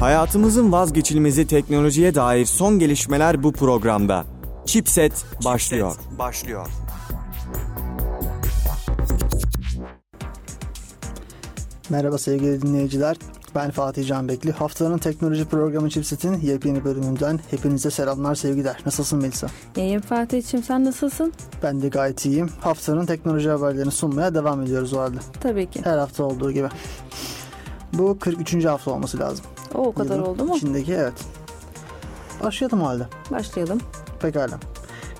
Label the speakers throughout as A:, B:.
A: Hayatımızın vazgeçilmezi teknolojiye dair son gelişmeler bu programda. Chipset başlıyor.
B: Chipset başlıyor.
C: Merhaba sevgili dinleyiciler. Ben Fatih Canbekli. Haftanın teknoloji programı Chipset'in yepyeni bölümünden hepinize selamlar, sevgiler. Nasılsın Melisa?
D: İyiyim Fatih'ciğim sen nasılsın?
C: Ben de gayet iyiyim. Haftanın teknoloji haberlerini sunmaya devam ediyoruz o halde.
D: Tabii ki.
C: Her hafta olduğu gibi. Bu 43. hafta olması lazım.
D: O, o kadar
C: Yılın
D: oldu mu?
C: İçindeki evet. Başlayalım o halde.
D: Başlayalım.
C: Pekala.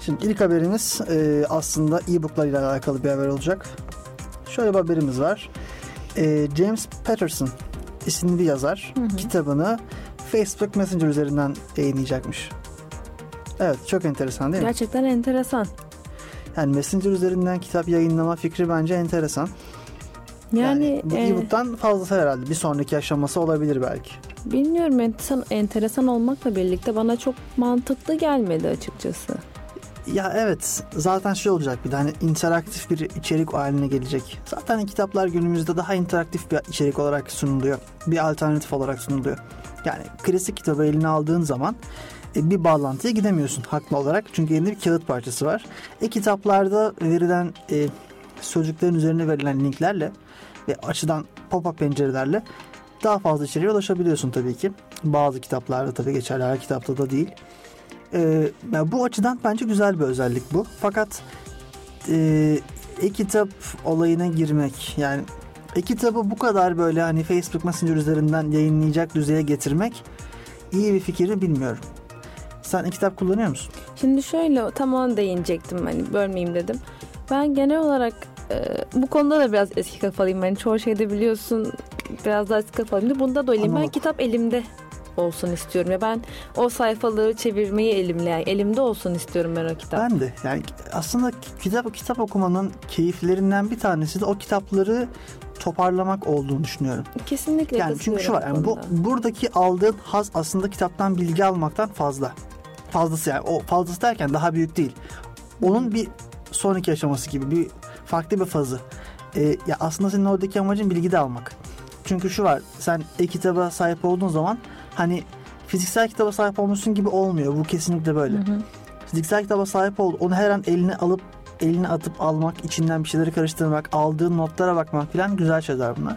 C: Şimdi ilk haberimiz e, aslında e-booklar ile alakalı bir haber olacak. Şöyle bir haberimiz var. E, James Patterson isimli bir yazar kitabını Facebook Messenger üzerinden yayınlayacakmış. Evet çok enteresan değil mi?
D: Gerçekten enteresan.
C: Yani Messenger üzerinden kitap yayınlama fikri bence enteresan.
D: Yani,
C: bu
D: e,
C: e-book'tan fazlası herhalde. Bir sonraki aşaması olabilir belki.
D: Bilmiyorum enteresan, enteresan olmakla birlikte bana çok mantıklı gelmedi açıkçası.
C: Ya evet zaten şey olacak bir de hani interaktif bir içerik haline gelecek. Zaten kitaplar günümüzde daha interaktif bir içerik olarak sunuluyor. Bir alternatif olarak sunuluyor. Yani klasik kitabı eline aldığın zaman e, bir bağlantıya gidemiyorsun haklı olarak. Çünkü elinde bir kağıt parçası var. E kitaplarda verilen e, sözcüklerin üzerine verilen linklerle ve açıdan pop-up pencerelerle daha fazla içeriğe ulaşabiliyorsun tabii ki. Bazı kitaplarda tabii geçerli her kitapta da değil. Ee, bu açıdan bence güzel bir özellik bu. Fakat e, e-kitap olayına girmek yani e-kitabı bu kadar böyle hani Facebook Messenger üzerinden yayınlayacak düzeye getirmek iyi bir fikir mi bilmiyorum. Sen e-kitap kullanıyor musun?
D: Şimdi şöyle tam ona değinecektim hani bölmeyeyim dedim. Ben genel olarak e, bu konuda da biraz eski kafalıyım. Hani çoğu şeyde biliyorsun biraz daha eski kafalıyım. Bunda da öyleyim. Ben kitap elimde olsun istiyorum. Ya ben o sayfaları çevirmeyi elimle yani elimde olsun istiyorum ben o kitap.
C: Ben de yani aslında kitap kitap okumanın keyiflerinden bir tanesi de o kitapları toparlamak olduğunu düşünüyorum.
D: Kesinlikle
C: Yani çünkü şu var yani
D: bu
C: buradaki aldığın haz aslında kitaptan bilgi almaktan fazla. Fazlası yani o fazlası derken daha büyük değil. Onun bir sonraki aşaması gibi bir farklı bir fazı. Ee, ya aslında senin oradaki amacın bilgi de almak. Çünkü şu var sen e-kitaba sahip olduğun zaman hani fiziksel kitaba sahip olmuşsun gibi olmuyor. Bu kesinlikle böyle.
D: Hı hı.
C: Fiziksel kitaba sahip ol, onu her an eline alıp eline atıp almak, içinden bir şeyleri karıştırmak, aldığın notlara bakmak falan güzel şeyler bunlar.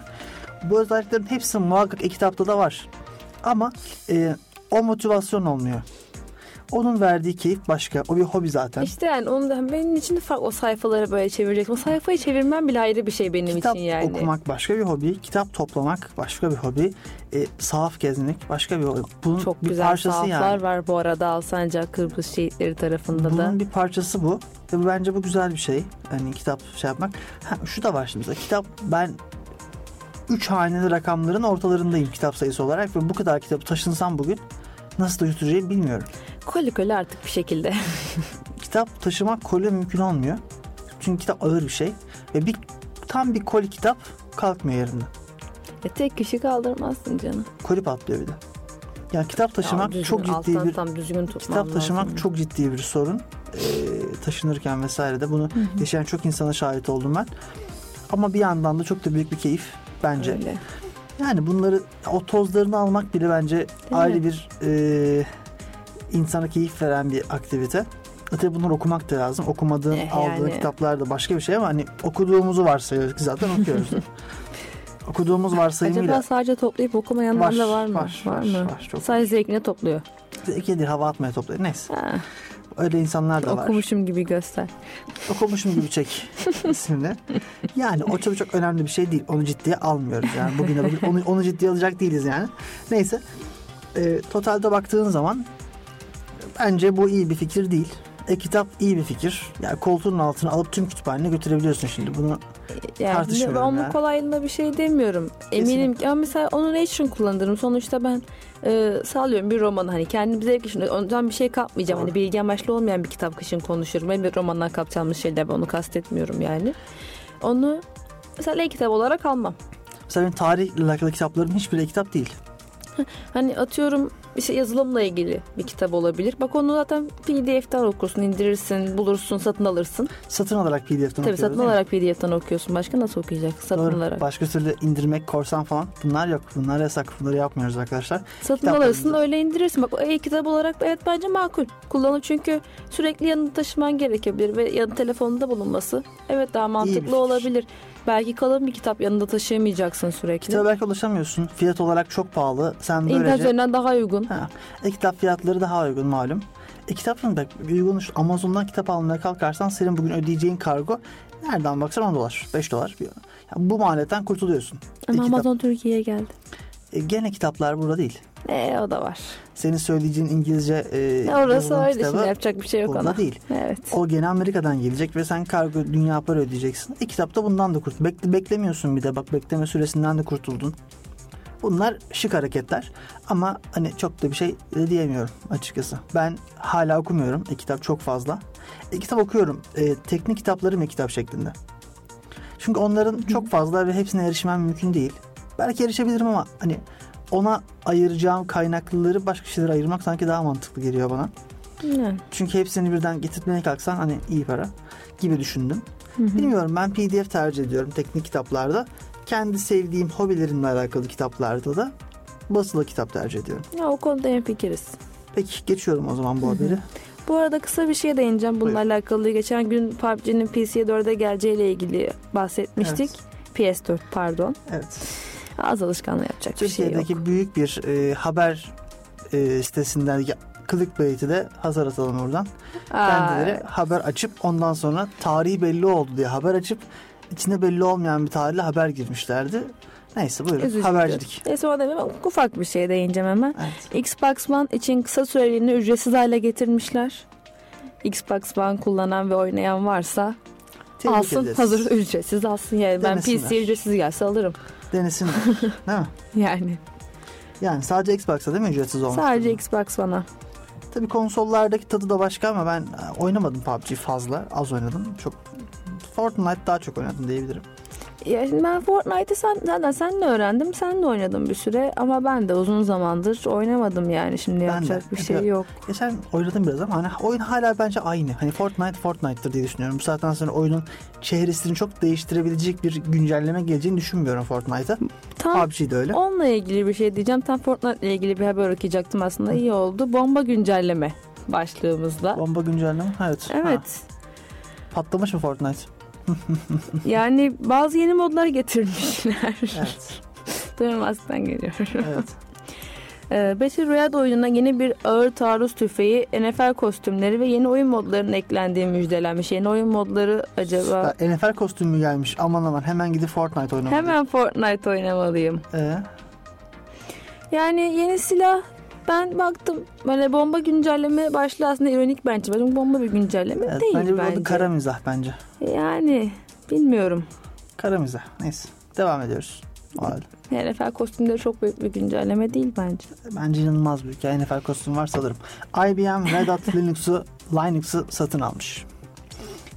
C: Bu özelliklerin hepsi muhakkak e-kitapta da var. Ama e, o motivasyon olmuyor. Onun verdiği keyif başka. O bir hobi zaten.
D: İşte yani onu da benim için de o sayfaları böyle çevireceksin. O sayfayı çevirmem bile ayrı bir şey benim
C: Kitap
D: için yani.
C: okumak başka bir hobi. Kitap toplamak başka bir hobi. E, sahaf gezmek başka bir hobi. Bunun
D: Çok
C: bir
D: güzel
C: parçası
D: sahaflar
C: yani.
D: var bu arada Alsancak Kıbrıs şehitleri tarafında da.
C: Bunun bir parçası bu. Ve bence bu güzel bir şey. Hani kitap şey yapmak. Ha, şu da var şimdi. Kitap ben 3 haneli rakamların ortalarındayım kitap sayısı olarak ve bu kadar kitabı taşınsam bugün nasıl taşıtacağımı bilmiyorum.
D: Koli koli artık bir şekilde.
C: Kitap taşımak koli mümkün olmuyor. Çünkü kitap ağır bir şey ve bir tam bir koli kitap kalkmıyor yerinden.
D: e tek kişi kaldırmazsın canım.
C: Koli patlıyor bir de. Yani kitap taşımak
D: Ya düzgün,
C: çok ciddi bir
D: tam düzgün
C: kitap taşımak
D: lazım.
C: çok ciddi bir sorun. Ee, taşınırken vesaire de bunu yaşayan çok insana şahit oldum ben. Ama bir yandan da çok da büyük bir keyif bence.
D: Öyle.
C: Yani bunları o tozlarını almak bile bence ayrı
D: mi?
C: bir e, insana keyif veren bir aktivite. Tabii bunları okumak da lazım. Okumadığın, aldığın
D: yani.
C: kitaplar da başka bir şey ama hani okuduğumuzu varsayıyoruz ki zaten okuyoruz. Okuduğumuz varsayımıyla
D: Acaba sadece toplayıp okumayanlar da var mı?
C: Var, var,
D: mı?
C: var, çok
D: Sadece zevkine topluyor.
C: ikidir hava atmaya topluyor. Neyse.
D: Ha,
C: Öyle insanlar da var.
D: okumuşum gibi göster.
C: Okumuşum gibi çek isimli. Yani o çok çok önemli bir şey değil. Onu ciddiye almıyoruz yani. Bugüne bugün onu, onu ciddiye alacak değiliz yani. Neyse. Ee, totalde baktığın zaman bence bu iyi bir fikir değil. E-kitap iyi bir fikir. Yani koltuğun altına alıp tüm kütüphanene götürebiliyorsun şimdi. Bunu
D: Yani
C: Tartışmıyorum
D: onun
C: ya.
D: kolaylığına bir şey demiyorum. Eminim ki ama mesela onu ne için kullanırım? Sonuçta ben e, sağlıyorum bir roman hani kendim zevk için ondan bir şey kapmayacağım.
C: Doğru.
D: Hani bilgi amaçlı olmayan bir kitap kışın konuşurum. Ben bir romandan kapacağımız şeyler ben onu kastetmiyorum yani. Onu mesela e-kitap olarak almam.
C: mesela benim tarihle alakalı kitaplarım hiçbir kitap değil.
D: Hani atıyorum işte yazılımla ilgili bir kitap olabilir. Bak onu zaten PDF'den okursun, indirirsin, bulursun, satın alırsın.
C: Satın alarak PDF'den
D: Tabii
C: okuyoruz
D: satın alarak PDF'den okuyorsun. Başka nasıl okuyacak? Satın
C: Doğru.
D: alarak.
C: Başka türlü indirmek, korsan falan bunlar yok. Bunlar yasak. Bunları yapmıyoruz arkadaşlar.
D: Satın alırsın öyle indirirsin. Bak e-kitap olarak evet bence makul. Kullanım çünkü sürekli yanında taşıman gerekebilir ve yanı telefonunda bulunması evet daha mantıklı olabilir. Belki kalın bir kitap yanında taşıyamayacaksın sürekli.
C: Kitaba belki ulaşamıyorsun. Fiyat olarak çok pahalı. Sen
D: İnternet
C: böylece...
D: üzerinden daha uygun.
C: Ha, e-kitap fiyatları daha uygun malum. E-kitapın da uygun Amazon'dan kitap almaya kalkarsan senin bugün ödeyeceğin kargo nereden baksan 10 dolar, 5 dolar. Yani bu maliyetten kurtuluyorsun.
D: Ama
C: E-kitap-
D: Amazon Türkiye'ye geldi.
C: E, gene kitaplar burada değil.
D: E o da var.
C: Senin söyleyeceğin İngilizce e,
D: orası öyle
C: kitabı
D: şimdi yapacak bir şey yok ona.
C: değil.
D: Evet.
C: O gene Amerika'dan gelecek ve sen kargo dünya para ödeyeceksin. E-kitap da bundan da kurt. Bekle, beklemiyorsun bir de bak bekleme süresinden de kurtuldun. Bunlar şık hareketler ama hani çok da bir şey de diyemiyorum açıkçası. Ben hala okumuyorum. E-kitap çok fazla. E-kitap okuyorum. E, teknik kitaplarım e-kitap şeklinde. Çünkü onların çok fazla ve hepsine erişmem mümkün değil. Belki erişebilirim ama hani ona ayıracağım kaynaklıları başka şeylere ayırmak sanki daha mantıklı geliyor bana.
D: Yani.
C: Çünkü hepsini birden getirmeye kalksan hani iyi para gibi düşündüm.
D: Hı hı.
C: Bilmiyorum ben PDF tercih ediyorum teknik kitaplarda. Kendi sevdiğim hobilerimle alakalı kitaplarda da basılı kitap tercih ediyorum.
D: Ya, o konuda en fikiriz.
C: Peki geçiyorum o zaman bu haberi.
D: Bu arada kısa bir şey değineceğim bununla
C: Buyur.
D: alakalı. Geçen gün PUBG'nin PC'ye 4'e geleceğiyle ilgili bahsetmiştik. PS4 pardon.
C: Evet.
D: Az alışkanlığı yapacak bir şey yok.
C: Türkiye'deki büyük bir e, haber e, sitesinden clickbait'i de hazır atalım oradan. Kendileri
D: Aa,
C: haber açıp ondan sonra tarihi belli oldu diye haber açıp içinde belli olmayan bir tarihle haber girmişlerdi. Neyse buyurun
D: üzücü.
C: habercilik.
D: Neyse o demem ufak bir şey değineceğim hemen.
C: Evet.
D: Xbox One için kısa süreliğine ücretsiz hale getirmişler. Xbox One kullanan ve oynayan varsa
C: Tebrik
D: alsın
C: ederiz.
D: hazır ücretsiz alsın yani ben. PC ücretsiz gelse alırım
C: Denesinler. Değil mi?
D: yani
C: Yani sadece Xbox'ta değil mi ücretsiz olmuş?
D: sadece Xbox One'a.
C: Tabii konsollardaki tadı da başka ama ben e, oynamadım PUBG fazla. Az oynadım. Çok Fortnite daha çok oynadım diyebilirim.
D: Ya şimdi ben Fortnite'ı sen, zaten senle öğrendim. Sen de oynadın bir süre ama ben de uzun zamandır oynamadım yani. Şimdi
C: Ben de.
D: yapacak bir şey yok.
C: Geçen oynadım biraz ama hani oyun hala bence aynı. Hani Fortnite Fortnite'tır diye düşünüyorum. Bu saatten sonra oyunun çehresini çok değiştirebilecek bir güncelleme geleceğini düşünmüyorum Fortnite'a.
D: Tam
C: PUBG de öyle.
D: onunla ilgili bir şey diyeceğim. Tam Fortnite ile ilgili bir haber okuyacaktım aslında. İyi oldu. Bomba güncelleme başlığımızda.
C: Bomba güncelleme. Evet.
D: Evet.
C: Ha, patlamış mı Fortnite?
D: Yani bazı yeni modlar getirmişler.
C: Evet.
D: Duymazdan geliyor.
C: evet.
D: Ee, Battle Royale oyununa yeni bir ağır taarruz tüfeği, NFL kostümleri ve yeni oyun modlarının eklendiği müjdelenmiş. Yeni oyun modları acaba...
C: Ya, NFL kostümü gelmiş. Aman aman hemen gidip Fortnite oynamalıyım.
D: Hemen Fortnite oynamalıyım.
C: Ee,
D: Yani yeni silah ben baktım böyle bomba güncelleme başlığı aslında ironik bence. Benim bomba bir güncelleme
C: evet,
D: değil
C: bence
D: bence.
C: bu kara mizah bence.
D: Yani bilmiyorum.
C: Kara mizah. Neyse. Devam ediyoruz. O halde.
D: NFL kostümleri çok büyük bir güncelleme değil bence.
C: Bence inanılmaz büyük. Yani NFL kostüm varsa alırım. IBM Red Hat Linux'u Linux'u satın almış.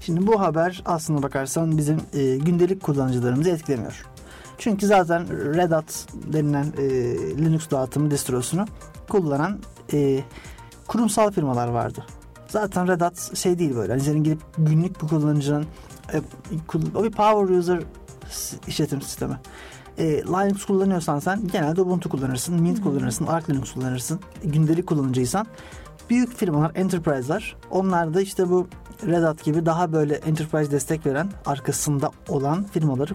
C: Şimdi bu haber aslına bakarsan bizim e, gündelik kullanıcılarımızı etkilemiyor. Çünkü zaten Red Hat denilen e, Linux dağıtımı distrosunu kullanan e, kurumsal firmalar vardı. Zaten Red Hat şey değil böyle. Hani senin gidip günlük bir kullanıcının e, o bir power user işletim sistemi. E, Linux kullanıyorsan sen genelde Ubuntu kullanırsın, Mint kullanırsın, Arch Linux kullanırsın. Gündelik kullanıcıysan büyük firmalar, enterprise'lar onlar da işte bu Red Hat gibi daha böyle enterprise destek veren arkasında olan firmaları,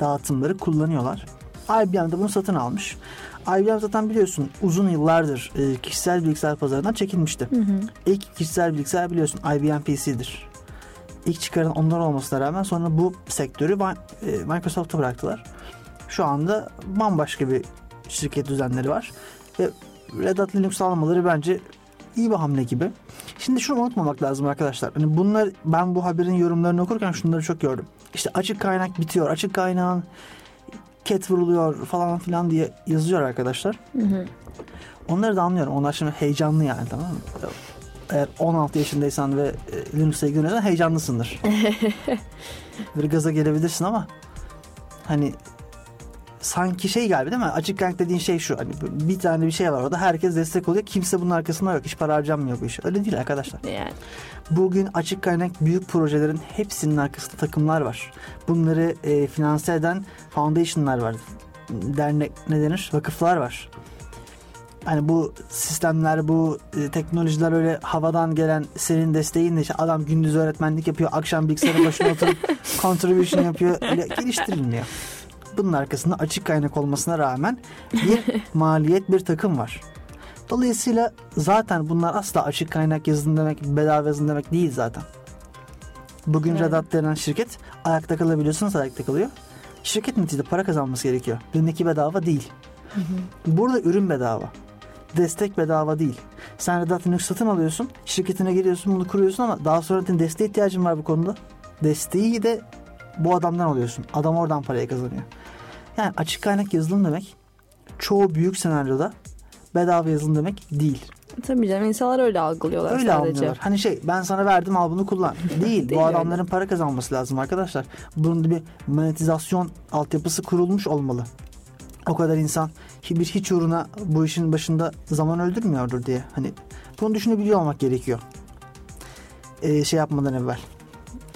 C: dağıtımları kullanıyorlar. IBM de bunu satın almış. IBM zaten biliyorsun uzun yıllardır e, kişisel bilgisayar pazarından çekilmişti.
D: Hı hı.
C: İlk kişisel bilgisayar biliyorsun IBM PC'dir. İlk çıkaran onlar olmasına rağmen sonra bu sektörü e, Microsoft'a bıraktılar. Şu anda bambaşka bir şirket düzenleri var. Ve Red Hat Linux almaları bence iyi bir hamle gibi. Şimdi şunu unutmamak lazım arkadaşlar. Hani bunlar ben bu haberin yorumlarını okurken şunları çok gördüm. İşte açık kaynak bitiyor. Açık kaynağın cat vuruluyor falan filan diye yazıyor arkadaşlar.
D: Hı hı.
C: Onları da anlıyorum. Onlar şimdi heyecanlı yani tamam mı? Eğer 16 yaşındaysan ve e, Linux'la ilgileniyorsan heyecanlısındır. Böyle gaza gelebilirsin ama hani sanki şey galiba değil mi? Açık kaynak dediğin şey şu. Hani bir tane bir şey var orada. Herkes destek oluyor. Kimse bunun arkasında yok. Hiç para harcanmıyor bu iş. Öyle değil arkadaşlar.
D: Yani
C: Bugün açık kaynak büyük projelerin hepsinin arkasında takımlar var. Bunları e, finanse eden foundation'lar var. Dernek ne denir? Vakıflar var. Hani bu sistemler, bu e, teknolojiler öyle havadan gelen senin desteğinle işte adam gündüz öğretmenlik yapıyor, akşam bilgisayarın başına oturup contribution yapıyor. Öyle geliştirilmiyor. Bunun arkasında açık kaynak olmasına rağmen bir maliyet, bir takım var. Dolayısıyla zaten bunlar asla açık kaynak yazılım demek, bedava yazılım demek değil zaten. Bugün
D: Evet.
C: Red Hat denen şirket ayakta kalabiliyorsunuz ayakta kalıyor. Şirket neticede para kazanması gerekiyor. Dündeki bedava değil. Burada ürün bedava. Destek bedava değil. Sen Red Hat Linux satın alıyorsun. Şirketine geliyorsun bunu kuruyorsun ama daha sonra senin desteğe ihtiyacın var bu konuda. Desteği de bu adamdan alıyorsun. Adam oradan parayı kazanıyor. Yani açık kaynak yazılım demek çoğu büyük senaryoda bedava yazılım demek değil.
D: tabii canım insanlar öyle algılıyorlar
C: Öyle
D: sadece.
C: anlıyorlar. Hani şey ben sana verdim al bunu kullan. Değil.
D: Değil
C: bu
D: öyle.
C: adamların para kazanması lazım arkadaşlar. Bunun da bir monetizasyon altyapısı kurulmuş olmalı. O kadar insan bir hiç uğruna bu işin başında zaman öldürmüyordur diye. Hani bunu düşünebiliyor olmak gerekiyor. Ee, şey yapmadan evvel.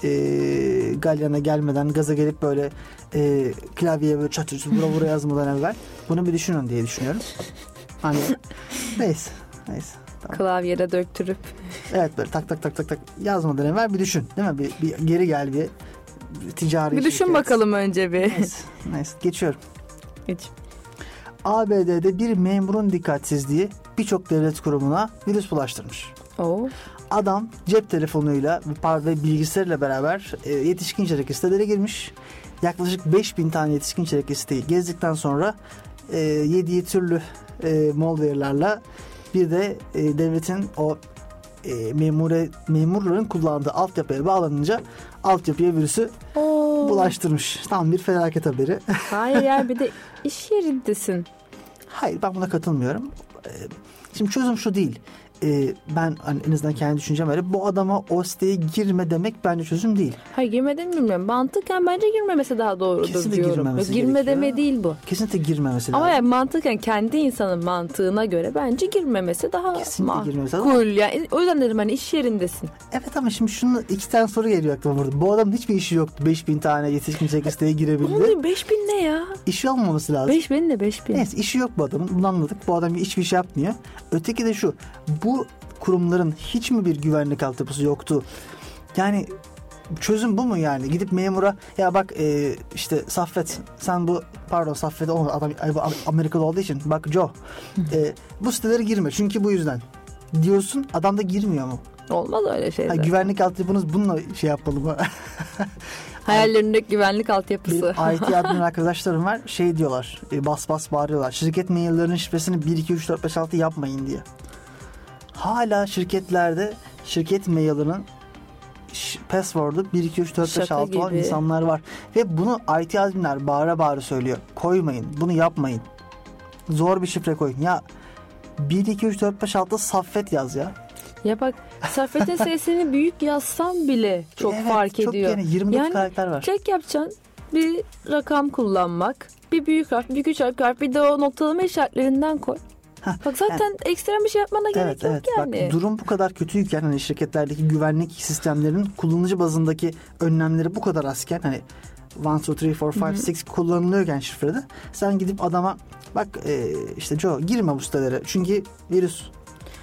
C: Ee, Galyan'a gelmeden gaza gelip böyle e, klavyeye böyle çatır çatır vura vura yazmadan evvel bunu bir düşünün diye düşünüyorum. Hani neyse. Neyse. Tamam.
D: Klavyede döktürüp.
C: Evet böyle tak tak tak tak tak yazmadan evvel bir düşün değil mi? Bir, bir geri gel bir, bir ticari
D: Bir düşün
C: şirket.
D: bakalım önce bir.
C: Neyse, neyse geçiyorum.
D: Hiç.
C: ABD'de bir memurun dikkatsizliği birçok devlet kurumuna virüs bulaştırmış.
D: Oo.
C: Adam cep telefonuyla ve bilgisayarıyla beraber e, yetişkin içerikli sitelere girmiş. Yaklaşık 5000 tane yetişkin içerikli siteyi gezdikten sonra e, yediği türlü e, malware'larla bir de e, devletin o e, memure, memurların kullandığı altyapıya bağlanınca altyapıya virüsü
D: Oo.
C: bulaştırmış. Tam bir felaket haberi.
D: Hayır ya bir de iş yerindesin.
C: Hayır ben buna katılmıyorum. Ee, Şimdi çözüm şu değil. Ee, ben hani en azından kendi düşüncem öyle. Bu adama o siteye girme demek bence çözüm değil.
D: Hayır girmeden bilmiyorum. Mantıken bence girmemesi daha doğrudur
C: Kesinlikle
D: diyorum.
C: girmemesi
D: Girme
C: gerekiyor.
D: deme değil bu.
C: Kesinlikle girmemesi lazım.
D: Ama yani mantıken kendi insanın mantığına göre bence girmemesi daha
C: Kesinlikle girmemesi lazım.
D: makul. Yani o yüzden dedim hani iş yerindesin.
C: Evet ama şimdi şunu iki tane soru geliyor aklıma burada. Bu adamın hiçbir işi yoktu. 5000 tane yetişkin içerikli siteye girebildi.
D: Oğlum 5000 ne ya?
C: İşi olmaması lazım.
D: 5000 ne 5000?
C: Neyse işi yok bu adamın. Bunu anladık. Bu adam hiçbir şey yapmıyor. Öteki de şu. Bu kurumların hiç mi bir güvenlik altyapısı yoktu? Yani çözüm bu mu yani? Gidip memura ya bak e, işte Saffet sen bu pardon Saffet olmadı adam Amerikalı olduğu için bak Joe e, bu sitelere girme çünkü bu yüzden diyorsun adam da girmiyor mu?
D: Olmaz öyle
C: Ha,
D: şeyler.
C: güvenlik altyapınız bununla şey yapmalı mı?
D: Hayallerindeki güvenlik altyapısı.
C: Benim IT admin arkadaşlarım var şey diyorlar e, bas bas bağırıyorlar. Şirket maillerinin şifresini 1 2 3 4 5 6 yapmayın diye. Hala şirketlerde şirket mailinin password'u 1 2 3 4 5
D: Şaka
C: 6 olan
D: gibi.
C: insanlar var. Ve bunu IT adminler bağıra bağıra söylüyor. Koymayın. Bunu yapmayın. Zor bir şifre koyun. Ya 1 2 3 4 5 6 saffet yaz ya.
D: Ya bak Saffet'in sesini büyük yazsam bile çok
C: Evet,
D: fark
C: çok
D: ediyor.
C: Yani 24
D: Yani
C: karakter var.
D: Tek yapacaksın bir rakam kullanmak. Bir büyük harf, bir küçük harf, bir de o noktalama işaretlerinden koy. Bak zaten ekstrem bir şey yapmana gerek
C: Evet
D: yok
C: evet
D: yani.
C: bak durum bu kadar kötüyken hani şirketlerdeki güvenlik sistemlerinin kullanıcı bazındaki önlemleri bu kadar azken hani 1, 2, 3, 4, 5, 6 kullanılıyorken şifrede sen gidip adama bak e, işte Joe girme bu sitelere çünkü virüs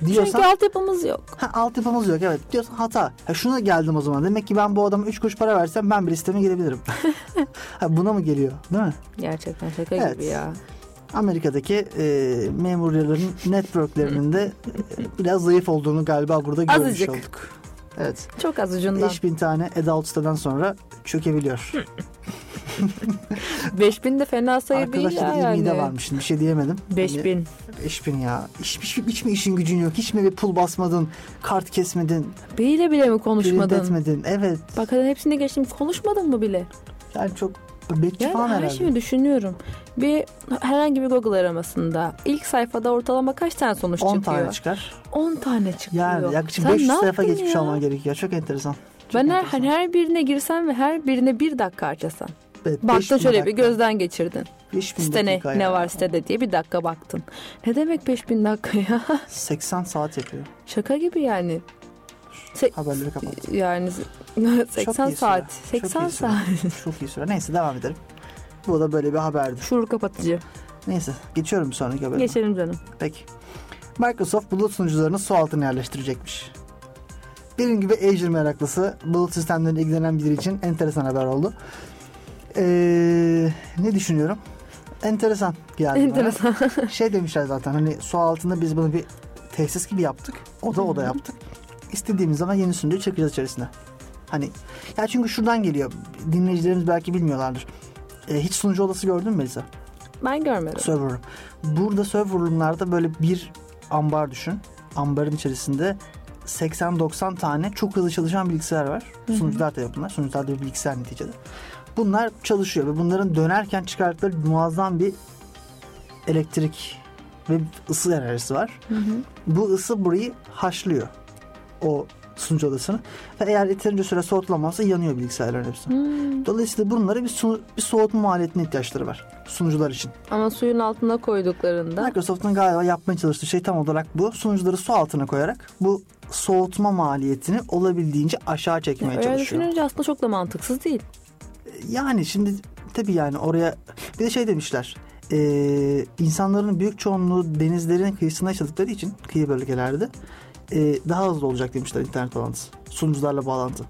C: diyorsan
D: Çünkü altyapımız yok.
C: ha, altyapımız yok evet diyorsan hata. Ha, şuna geldim o zaman demek ki ben bu adama 3 kuruş para versem ben bir listeme girebilirim. ha, buna mı geliyor değil mi?
D: Gerçekten şaka
C: Evet.
D: gibi ya.
C: Amerika'daki e, memurların networklerinin de e, biraz zayıf olduğunu galiba burada görmüş
D: Azıcık.
C: olduk. Evet.
D: Çok az ucundan.
C: 5000 tane adult siteden sonra çökebiliyor.
D: 5000 de fena sayı değil
C: Arkadaşlar
D: ya
C: ilmi de
D: yani.
C: varmış şimdi bir şey diyemedim.
D: 5000.
C: Hani 5000 ya. Hiç, hiç, hiç mi işin gücün yok? Hiç mi bir pul basmadın? Kart kesmedin?
D: Biriyle bile mi
C: Print
D: konuşmadın?
C: etmedin? Evet.
D: Bak hadi hepsini geçtim. Konuşmadın mı bile?
C: Yani çok bekçi
D: Yani
C: falan
D: her
C: herhalde.
D: şeyi düşünüyorum. Bir herhangi bir Google aramasında ilk sayfada ortalama kaç tane sonuç
C: 10
D: çıkıyor?
C: tane çıkar.
D: 10 tane çıkıyor.
C: Yani yaklaşık
D: Sen
C: 500
D: ne
C: sayfa geçmiş
D: ya?
C: olman gerekiyor. Çok enteresan. Çok
D: Ben her,
C: enteresan.
D: hani her birine girsen ve her birine bir dakika harcasan.
C: Evet,
D: Baktın
C: 5000
D: şöyle bir
C: dakika.
D: gözden geçirdin.
C: 5000
D: Site ne,
C: dakika
D: ne
C: ya.
D: var sitede diye bir dakika baktın. Ne demek 5000 dakika ya?
C: 80 saat yapıyor.
D: Şaka gibi yani. Se-
C: Haberleri kapat.
D: yani
C: Çok
D: 80
C: iyi
D: saat.
C: süre.
D: 80
C: Çok
D: saat.
C: Çok iyi süre. Neyse devam edelim. Bu da böyle bir haberdi.
D: Şuur kapatıcı.
C: Neyse geçiyorum bir sonraki habere.
D: Geçelim canım.
C: Peki. Microsoft bulut sunucularını su altına yerleştirecekmiş. Benim gibi Azure meraklısı bulut sistemlerine ilgilenen biri için enteresan haber oldu. Ee, ne düşünüyorum? Enteresan geldi bana.
D: Enteresan.
C: Şey demişler zaten hani su altında biz bunu bir tesis gibi yaptık. Oda oda yaptık. İstediğimiz zaman yeni sunucuyu çekeceğiz içerisine. Hani ya çünkü şuradan geliyor. Dinleyicilerimiz belki bilmiyorlardır. Ee, hiç sunucu odası gördün mü Melisa?
D: Ben görmedim.
C: Server room. Burada server room'larda böyle bir ambar düşün. Ambarın içerisinde 80-90 tane çok hızlı çalışan bilgisayar var. Sunucular da bunlar. Sunucular da bir bilgisayar neticede. Bunlar çalışıyor ve bunların dönerken çıkarttıkları muazzam bir elektrik ve ısı enerjisi var.
D: Hı hı.
C: Bu ısı burayı haşlıyor. O sunucu odasını. Ve eğer yeterince süre soğutulamazsa yanıyor bilgisayarların hepsi.
D: Hmm.
C: Dolayısıyla bunlara bir, su- bir soğutma maliyetine ihtiyaçları var. Sunucular için.
D: Ama suyun altına koyduklarında
C: Microsoft'un galiba yapmaya çalıştığı şey tam olarak bu. Sunucuları su altına koyarak bu soğutma maliyetini olabildiğince aşağı çekmeye
D: öyle
C: çalışıyor.
D: düşününce aslında çok da mantıksız değil.
C: Yani şimdi tabii yani oraya bir de şey demişler. Ee, insanların büyük çoğunluğu denizlerin kıyısına yaşadıkları için kıyı bölgelerde e, daha hızlı olacak demişler internet bağlantısı. Sunucularla bağlantı.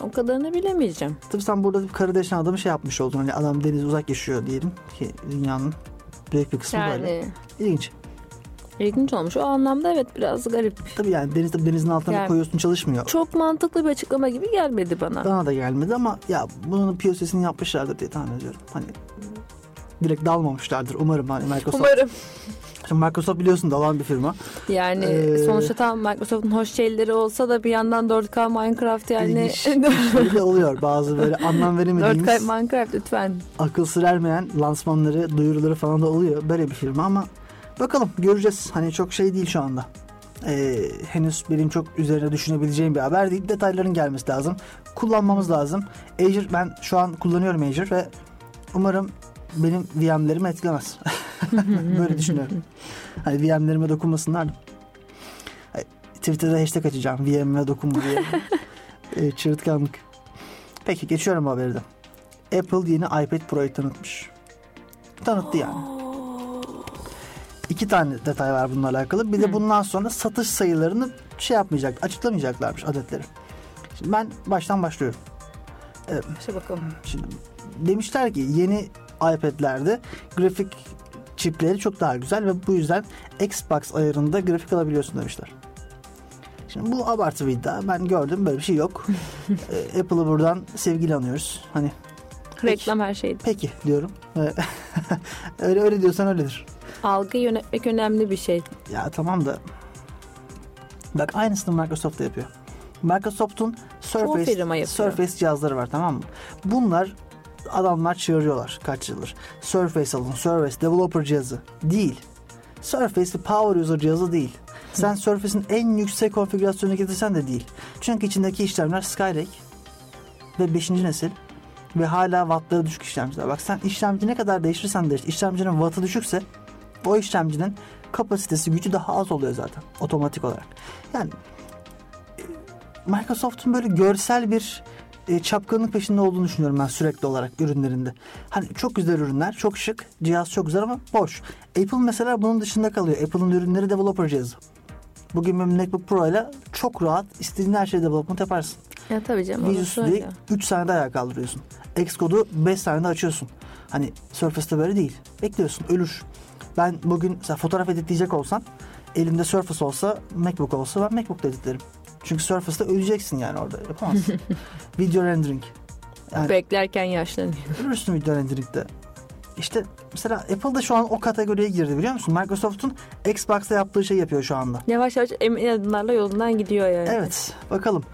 D: O kadarını bilemeyeceğim.
C: Tabii sen burada bir karada yaşayan adamı şey yapmış oldun. Hani adam deniz uzak yaşıyor diyelim ki dünyanın büyük bir kısmı böyle.
D: Yani
C: İlginç.
D: ilginç olmuş. O anlamda evet biraz garip.
C: Tabii yani deniz, denizin altına
D: Yani-
C: koyuyorsun çalışmıyor.
D: Çok mantıklı bir açıklama gibi gelmedi bana.
C: Bana da gelmedi ama ya bunun POC'sini yapmışlardır diye tahmin ediyorum. Hani direkt dalmamışlardır umarım hani Microsoft.
D: Umarım.
C: Şimdi Microsoft biliyorsun dalan bir firma.
D: Yani
C: Ee,
D: sonuçta tam Microsoft'un hoş şeyleri olsa da bir yandan 4K Minecraft yani.
C: İlginç oluyor. Bazı böyle anlam
D: 4K
C: veremediğimiz
D: Minecraft lütfen.
C: akıl sır ermeyen lansmanları, duyuruları falan da oluyor. Böyle bir firma ama bakalım göreceğiz. Hani çok şey değil şu anda. Ee, henüz benim çok üzerine düşünebileceğim bir haber değil. Detayların gelmesi lazım. Kullanmamız lazım. Azure ben şu an kullanıyorum Azure ve umarım benim VM'lerimi etkilemez. Böyle düşünüyorum. Hani VM'lerime dokunmasınlar Twitter'da hashtag açacağım. VM'ime dokunma diye. Ee, çırtkanlık. Peki geçiyorum haberi de. Apple yeni iPad Pro'yu tanıtmış. Tanıttı yani. İki tane detay var bununla alakalı. Bir de bundan sonra satış sayılarını şey yapmayacak, açıklamayacaklarmış adetleri. Şimdi ben baştan başlıyorum.
D: İşte bakalım.
C: Şimdi demişler ki yeni iPad'lerde grafik çipleri çok daha güzel ve bu yüzden Xbox ayarında grafik alabiliyorsun demişler. Şimdi bu abartı bir iddia. Ben gördüm böyle bir şey yok. Ee, Apple'ı buradan sevgiyle anıyoruz. Hani
D: Reklam her şeydi.
C: peki diyorum. Ve öyle öyle diyorsan öyledir.
D: Algı yönetmek önemli bir şey.
C: Ya tamam da bak aynısını Microsoft da yapıyor. Microsoft'un Surface. Surface cihazları var tamam mı? Bunlar adamlar çığırıyorlar kaç yıldır. Surface alın, Surface developer cihazı. Değil. Surface bir power user cihazı değil. Sen Surface'in en yüksek konfigürasyonu getirsen de değil. Çünkü içindeki işlemler Skylake ve 5. nesil ve hala wattları düşük işlemciler. Bak sen işlemci ne kadar değiştirirsen değiştir. İşlemcinin wattı düşükse o işlemcinin kapasitesi gücü daha az oluyor zaten otomatik olarak. Yani e, Microsoft'un böyle görsel bir e, çapkınlık peşinde olduğunu düşünüyorum ben sürekli olarak ürünlerinde. Hani çok güzel ürünler, çok şık, cihaz çok güzel ama boş. Apple mesela bunun dışında kalıyor. Apple'ın ürünleri developer cihazı. Bugün bir MacBook Pro ile çok rahat istediğin her şeyi development yaparsın.
D: Ya tabii canım.
C: Visual
D: öyle.
C: 3 saniyede ayağa kaldırıyorsun. Xcode'u 5 saniyede açıyorsun. Hani Surface'te böyle değil. Bekliyorsun, ölür. Ben bugün mesela fotoğraf editleyecek olsam elimde Surface olsa, MacBook olsa ben MacBook'ta editlerim. Çünkü Surface'ta öleceksin yani orada. Yapamazsın. Video rendering. Yani
D: Beklerken yaşlanıyor.
C: ölürsün video rendering'de. İşte mesela Apple da şu an o kategoriye girdi biliyor musun? Microsoft'un Xbox'ta yaptığı şey yapıyor şu anda.
D: Yavaş yavaş emin adımlarla yolundan gidiyor yani.
C: Evet bakalım.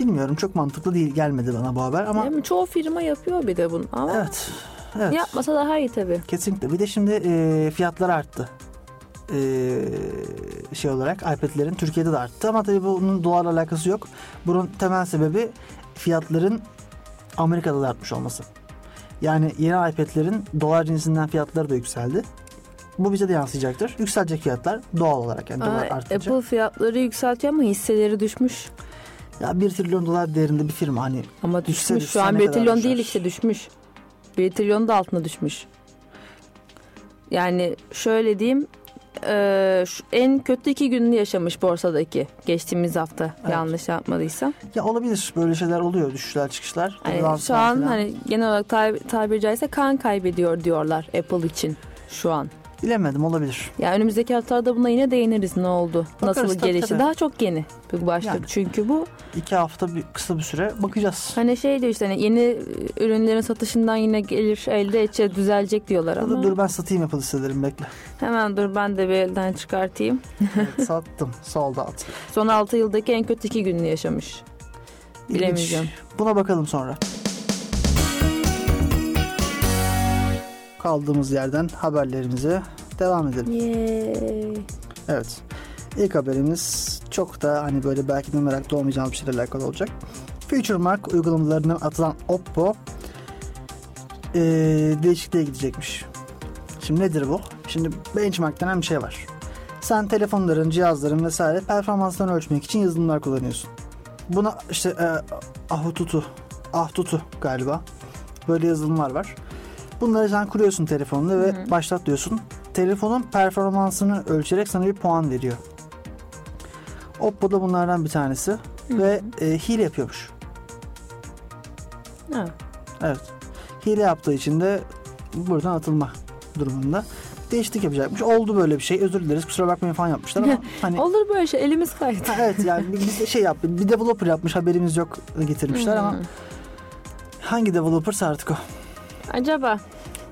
C: Bilmiyorum çok mantıklı değil gelmedi bana bu haber ama
D: Hem çoğu firma yapıyor bir de bunu ama
C: evet. Evet.
D: yapmasa daha iyi tabii.
C: Kesinlikle. Bir de şimdi e, fiyatlar arttı. E, şey olarak iPad'lerin Türkiye'de de arttı ama tabii bunun dolarla alakası yok. Bunun temel sebebi fiyatların Amerika'da da artmış olması. Yani yeni iPad'lerin dolar cinsinden fiyatları da yükseldi. Bu bize de yansıyacaktır. Yükselecek fiyatlar doğal olarak yani dolar
D: Aa,
C: artınca.
D: Apple fiyatları yükseltiyor ama hisseleri düşmüş.
C: Ya 1 trilyon dolar değerinde bir firma hani
D: Ama düşmüş.
C: düşse
D: Şu an
C: ne
D: 1
C: kadar
D: trilyon
C: düşer?
D: değil işte düşmüş. 1 trilyon da altına düşmüş. Yani şöyle diyeyim. E, şu en kötü iki gününü yaşamış borsadaki geçtiğimiz hafta
C: Evet.
D: yanlış yapmadıysam.
C: ya olabilir böyle şeyler oluyor düşüşler çıkışlar.
D: Yani şu an
C: falan.
D: hani genel olarak tab- tabiri caizse kan kaybediyor diyorlar Apple için şu an.
C: Bilemedim olabilir.
D: Yani önümüzdeki haftalarda buna yine değiniriz ne oldu?
C: Bakarız,
D: Nasıl
C: tabii,
D: gelişti?
C: tabii.
D: Daha çok yeni bir başlık
C: Yani.
D: çünkü bu.
C: İki hafta bir kısa bir süre bakacağız.
D: Hani şey diyor işte hani yeni ürünlerin satışından yine gelir elde edecek düzelecek diyorlar ama.
C: Dur, dur ben satayım Apple hisselerim bekle.
D: Hemen dur ben de bir elden çıkartayım.
C: Evet, sattım. Sold out.
D: Son 6 yıldaki en kötü iki gününü yaşamış.
C: İlginç.
D: Bilemeyeceğim.
C: Buna bakalım sonra. Kaldığımız yerden haberlerimize devam edelim.
D: Yay.
C: Evet. İlk haberimiz çok da hani böyle belki de meraklı olmayacağımız bir şeylerle alakalı olacak. Future Mark uygulamalarından atılan Oppo eee değişikliğe gidecekmiş. Şimdi nedir bu? Şimdi benchmark denen bir şey var. Sen telefonların, cihazların vesaire performanslarını ölçmek için yazılımlar kullanıyorsun. Buna işte e, Ahututu, Ahtutu galiba. Böyle yazılımlar var. Bunları sen kuruyorsun telefonunda ve
D: Hı hı.
C: başlat diyorsun. Telefonun performansını ölçerek sana bir puan veriyor. Oppo da bunlardan bir tanesi ve e, hile yapıyormuş.
D: Ha.
C: Evet. Hile yaptığı için de buradan atılma durumunda. Değişiklik yapacakmış. Oldu böyle bir şey. Özür dileriz. Kusura bakmayın falan yapmışlar ama hani
D: Olur böyle şey elimiz kaydı.
C: Ha, evet yani biz de şey yaptık. Bir developer yapmış haberimiz yok getirmişler ama hangi developersa artık o.
D: Acaba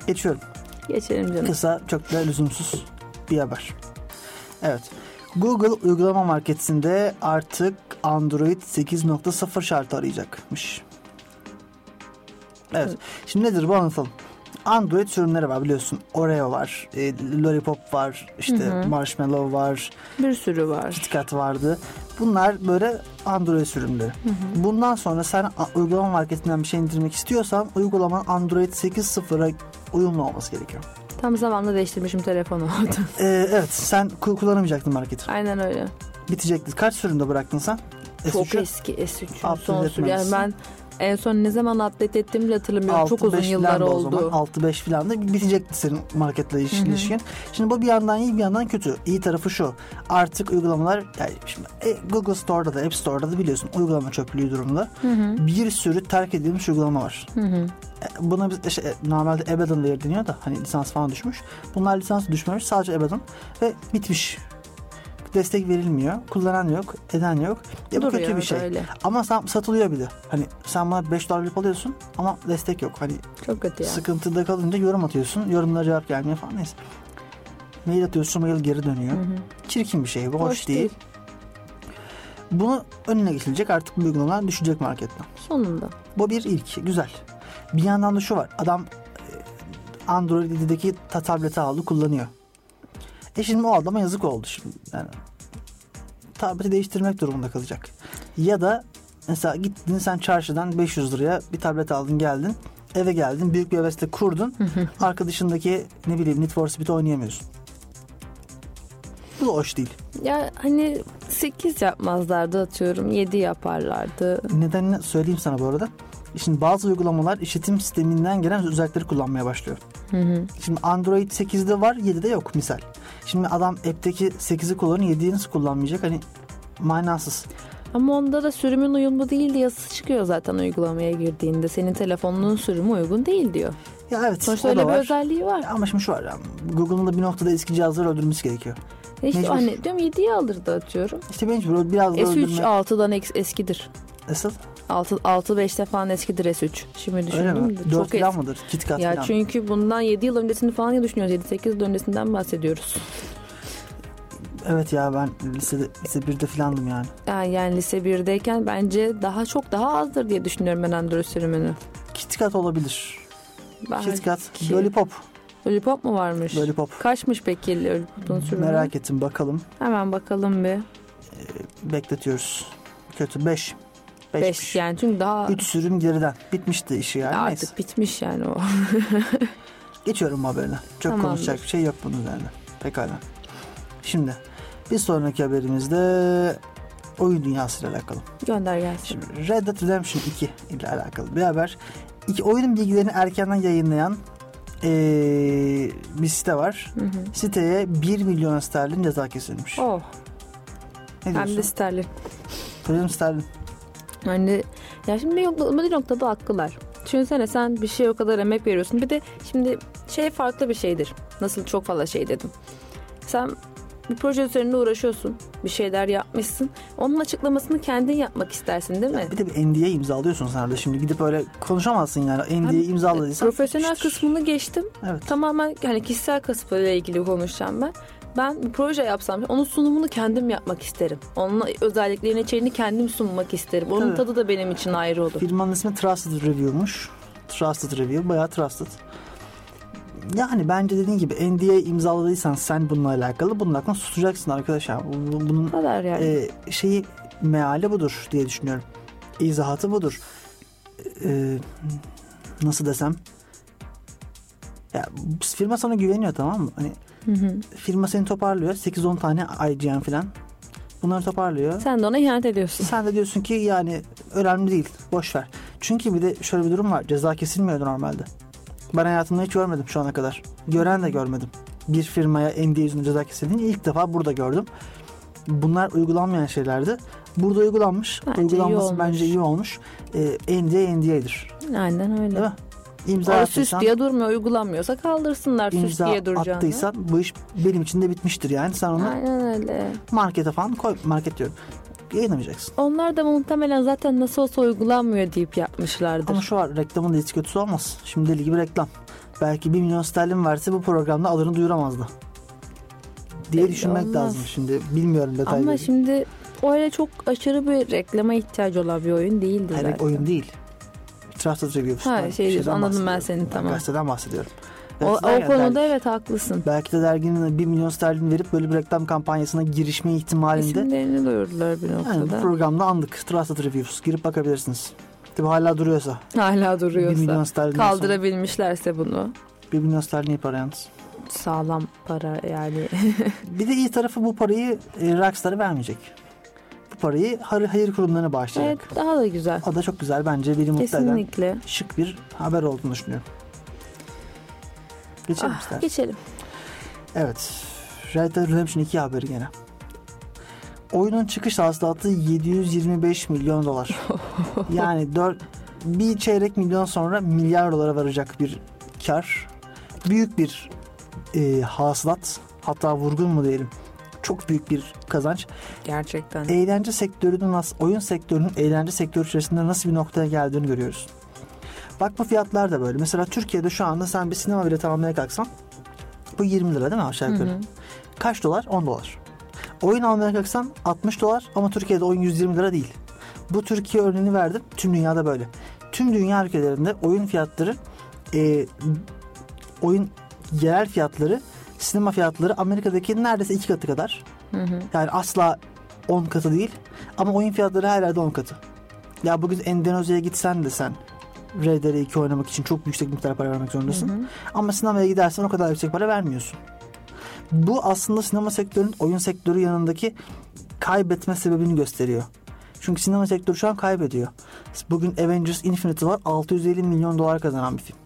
C: Geçiyorum.
D: geçelim canım.
C: Kısa çok da lüzumsuz bir haber. Evet. Google uygulama marketinde artık Android 8.0 şartı arayacakmış. Evet. Şimdi nedir bu anlatalım. Android sürümleri var biliyorsun. Oreo var, e, Lollipop var, işte
D: Hı hı.
C: Marshmallow var,
D: Bir sürü var.
C: KitKat vardı. Bunlar böyle Android sürümleri. Bundan sonra sen uygulama marketinden bir şey indirmek istiyorsan uygulaman Android 8.0'a uyumlu olması gerekiyor.
D: Tam zamanında değiştirmişim telefonu.
C: Ee, evet sen ku- kullanamayacaktın marketi.
D: Aynen öyle.
C: Bitecekti. Kaç sürümde bıraktın sen?
D: Çok
C: S3'ü?
D: eski S3'ün
C: Update
D: son sürü. Yani ben en son ne zaman update ettiğimi bile hatırlamıyorum. Çok
C: 6-5
D: uzun yıllar oldu.
C: zaman. 6-5 falan da bitecekti senin marketle iş-
D: Hı hı.
C: ilişkin. Şimdi bu bir yandan iyi bir yandan kötü. İyi tarafı şu. Artık uygulamalar yani şimdi e, Google Store'da da App Store'da da biliyorsun uygulama çöplüğü durumda.
D: Hı hı.
C: Bir sürü terk edilmiş uygulama var.
D: Hı hı.
C: E, Buna biz işte, e, normalde abandoned deniyor da hani lisans falan düşmüş. Bunlar lisans düşmemiş sadece abandon ve bitmiş. Destek verilmiyor. Kullanan yok, eden yok. E, bu
D: Duruyor
C: kötü bir şey.
D: öyle.
C: Ama satılıyor bir de. Hani sen buna 5 dolarlık alıyorsun ama destek yok. Hani
D: Çok kötü ya.
C: sıkıntıda kalınca yorum atıyorsun. Yorumlara cevap gelmiyor falan neyse. Mail atıyorsun mail geri dönüyor.
D: Hı hı.
C: Çirkin bir şey bu. Hoş, değil. Bunu önüne geçilecek artık bu uygulamalar düşecek marketten.
D: Sonunda.
C: Bu bir ilk. Güzel. Bir yandan da şu var. Adam e, Android 7'deki ta- tableti aldı kullanıyor. E şimdi o adama yazık oldu şimdi. Yani tableti değiştirmek durumunda kalacak. Ya da mesela gittin sen çarşıdan 500 liraya bir tablet aldın geldin. Eve geldin büyük bir hevesle kurdun. arkadaşındaki ne bileyim Need for Speed oynayamıyorsun. Bu da hoş değil.
D: Ya hani 8 yapmazlardı atıyorum. 7 yaparlardı.
C: Nedenini söyleyeyim sana bu arada. Şimdi bazı uygulamalar işletim sisteminden gelen özellikleri kullanmaya başlıyor.
D: Hı hı.
C: Şimdi Android 8'de var 7'de yok misal. Şimdi adam app'teki 8'i kullanıyor 7'yi nasıl kullanmayacak hani manasız.
D: Ama onda da sürümün uyumlu değil diye yazısı çıkıyor zaten uygulamaya girdiğinde. Senin telefonunun sürümü uygun değil diyor.
C: Ya evet
D: Sonuçta öyle bir
C: var.
D: özelliği var.
C: Ama şimdi şu var Google'ın da bir noktada eski cihazları öldürmesi gerekiyor.
D: E işte
C: Mecbur.
D: hani diyorum 7'yi alırdı atıyorum.
C: İşte mecbur biraz da
D: S3
C: öldürmek.
D: 6'dan eks- eskidir.
C: Nasıl?
D: 6 6 5'te falan eskidir S3. Şimdi
C: Öyle
D: düşündüm
C: mi?
D: de
C: 4
D: çok
C: falan
D: eski.
C: mıdır? KitKat
D: Ya
C: falan.
D: çünkü bundan 7 yıl öncesini falan ya düşünüyoruz. 7 8 yıl öncesinden bahsediyoruz.
C: Evet ya ben lisede, lise 1'de falandım yani.
D: Yani, yani lise 1'deyken bence daha çok daha azdır diye düşünüyorum ben Android sürümünü.
C: KitKat olabilir.
D: Belki.
C: KitKat. Lollipop.
D: Lollipop mu varmış?
C: Lollipop.
D: Kaçmış peki Lollipop'un sürümü?
C: Merak ettim bakalım.
D: Hemen bakalım bir.
C: Bekletiyoruz. Kötü 5. Beşmiş.
D: 5 yani çünkü daha
C: 3 sürüm geriden. Bitmişti işi yani.
D: artık
C: Neyse.
D: bitmiş yani o.
C: Geçiyorum haberine. Çok
D: Tamamdır.
C: konuşacak bir şey yok bunun üzerine. Pekala. Şimdi bir sonraki haberimizde oyun dünyası ile alakalı.
D: Gönder gelsin.
C: Şimdi Red Dead Redemption 2 ile alakalı bir haber. İki oyunun bilgilerini erkenden yayınlayan eee, bir site var.
D: Hı hı.
C: Siteye 1 milyon sterlin ceza kesilmiş.
D: Oh
C: ne
D: hem de
C: diyorsun?
D: sterlin.
C: Turizm sterlin.
D: Yani ya şimdi bir, nokta- bir noktada haklılar. Düşünsene sen bir şeye o kadar emek veriyorsun. Bir de şimdi şey farklı bir şeydir. Nasıl çok fazla şey dedim. Sen bir proje üzerinde uğraşıyorsun. Bir şeyler yapmışsın. Onun açıklamasını kendin yapmak istersin değil mi?
C: Ya bir de bir NDA imzalıyorsun sen orada. Şimdi gidip öyle konuşamazsın yani. NDA imzaladıysan.
D: Profesyonel
C: bitmiştir.
D: kısmını geçtim.
C: Evet.
D: Tamamen hani kişisel kısmıyla ilgili konuşacağım ben. Ben bir proje yapsam onun sunumunu kendim yapmak isterim. Onun özelliklerini, içeriğini kendim sunmak isterim. Onun
C: Tabii.
D: tadı da benim için ayrı olur.
C: Firmanın ismi Trusted Review'muş. Trusted Review. Bayağı trusted. Yani bence dediğin gibi NDA imzaladıysan sen bununla alakalı bunun hakkında susacaksın arkadaşlar. Bu- bu- Bunun
D: Bu kadar yani.
C: e, şeyi meali budur diye düşünüyorum. İzahatı budur. E, nasıl desem? Ya firma sana güveniyor tamam mı? Hani
D: Hı hı.
C: firma seni toparlıyor. 8-10 tane IGN falan. Bunları toparlıyor.
D: Sen de ona ihanet ediyorsun.
C: Sen de diyorsun ki yani önemli değil. Boş ver. Çünkü bir de şöyle bir durum var. Ceza kesilmiyordu normalde. Ben hayatımda hiç görmedim şu ana kadar. Gören de görmedim. Bir firmaya NDA yüzünden ceza kesildiğini ilk defa burada gördüm. Bunlar uygulanmayan şeylerdi. Burada uygulanmış.
D: Bence iyi
C: Uygulanması
D: olmuş.
C: bence iyi olmuş. Ee, NDA NDA'dır.
D: Aynen öyle.
C: Değil mi? İmza
D: O süs
C: attıysan,
D: diye durmuyor. Uygulanmıyorsa kaldırsınlar süs diye duracağını.
C: attıysan bu iş benim için de bitmiştir yani. Sen onu
D: Aynen öyle.
C: markete falan koy. Market diyorum. Yayınlamayacaksın.
D: Onlar da muhtemelen zaten nasıl olsa uygulanmıyor deyip yapmışlardır.
C: Ama şu var reklamın da hiç kötüsü olmaz. Şimdi deli gibi reklam. Belki 1 milyon sterlin verse bu programda adını duyuramazdı. Diye
D: Belli
C: düşünmek
D: olmaz.
C: lazım şimdi. Bilmiyorum detayları.
D: Ama şimdi o öyle çok aşırı bir reklama ihtiyacı olan bir oyun değildi
C: Hayır,
D: zaten.
C: oyun değil. Trusted Reviews.
D: Ha, şey diyorsun, anladım ben seni, tamam.
C: Gazeteden bahsediyorum.
D: O, o
C: yani
D: konuda
C: dergi-
D: evet haklısın.
C: Belki de derginin 1 milyon sterlin verip böyle bir reklam kampanyasına girişme ihtimalinde
D: İsimlerini duyurdular bir
C: yani bu
D: noktada.
C: programda andık. Trusted Reviews. Girip bakabilirsiniz. Tabii hala duruyorsa.
D: Hala
C: 1 milyon
D: duruyorsa.
C: sterlin.
D: Kaldırabilmişlerse bunu.
C: 1 milyon sterlin yapar yalnız.
D: Sağlam para yani.
C: Bir de iyi tarafı bu parayı e, Rockstar'a vermeyecek. Parayı hayır, hayır kurumlarına bağışlayacak.
D: evet daha da güzel.
C: O da çok güzel bence beni mutlu eden
D: Kesinlikle.
C: şık bir haber olduğunu düşünüyorum. Geçelim
D: Ah,
C: istersen.
D: geçelim.
C: Evet. Red Dead Redemption 2 haberi gene. Oyunun çıkış hasılatı 725 milyon dolar. yani 4 bir çeyrek milyon sonra milyar dolara varacak bir kar. Büyük bir e, hasılat. Hatta vurgun mu diyelim. Çok büyük bir kazanç.
D: Gerçekten.
C: eğlence sektörünün nasıl, oyun sektörünün eğlence sektörü içerisinde nasıl bir noktaya geldiğini görüyoruz. Bak bu fiyatlar da böyle. Mesela Türkiye'de şu anda sen bir sinema bileti almaya kalksan bu 20 lira değil mi aşağı yukarı?
D: Hı hı.
C: Kaç dolar? 10 dolar. Oyun almaya kalksan 60 dolar ama Türkiye'de oyun 120 lira değil. Bu Türkiye örneğini verdim. Tüm dünyada böyle. Tüm dünya ülkelerinde oyun fiyatları e, oyun yerel fiyatları sinema fiyatları Amerika'daki neredeyse iki katı kadar.
D: Hı hı.
C: Yani asla 10 katı değil. Ama oyun fiyatları her yerde 10 katı. Ya bugün Endonezya'ya gitsen de sen RDR2 oynamak için çok yüksek miktar para vermek zorundasın.
D: Hı hı.
C: Ama sinemaya gidersen o kadar yüksek para vermiyorsun. Bu aslında sinema sektörünün oyun sektörü yanındaki kaybetme sebebini gösteriyor. Çünkü sinema sektörü şu an kaybediyor. Bugün Avengers Infinity var 650 milyon dolar kazanan bir film.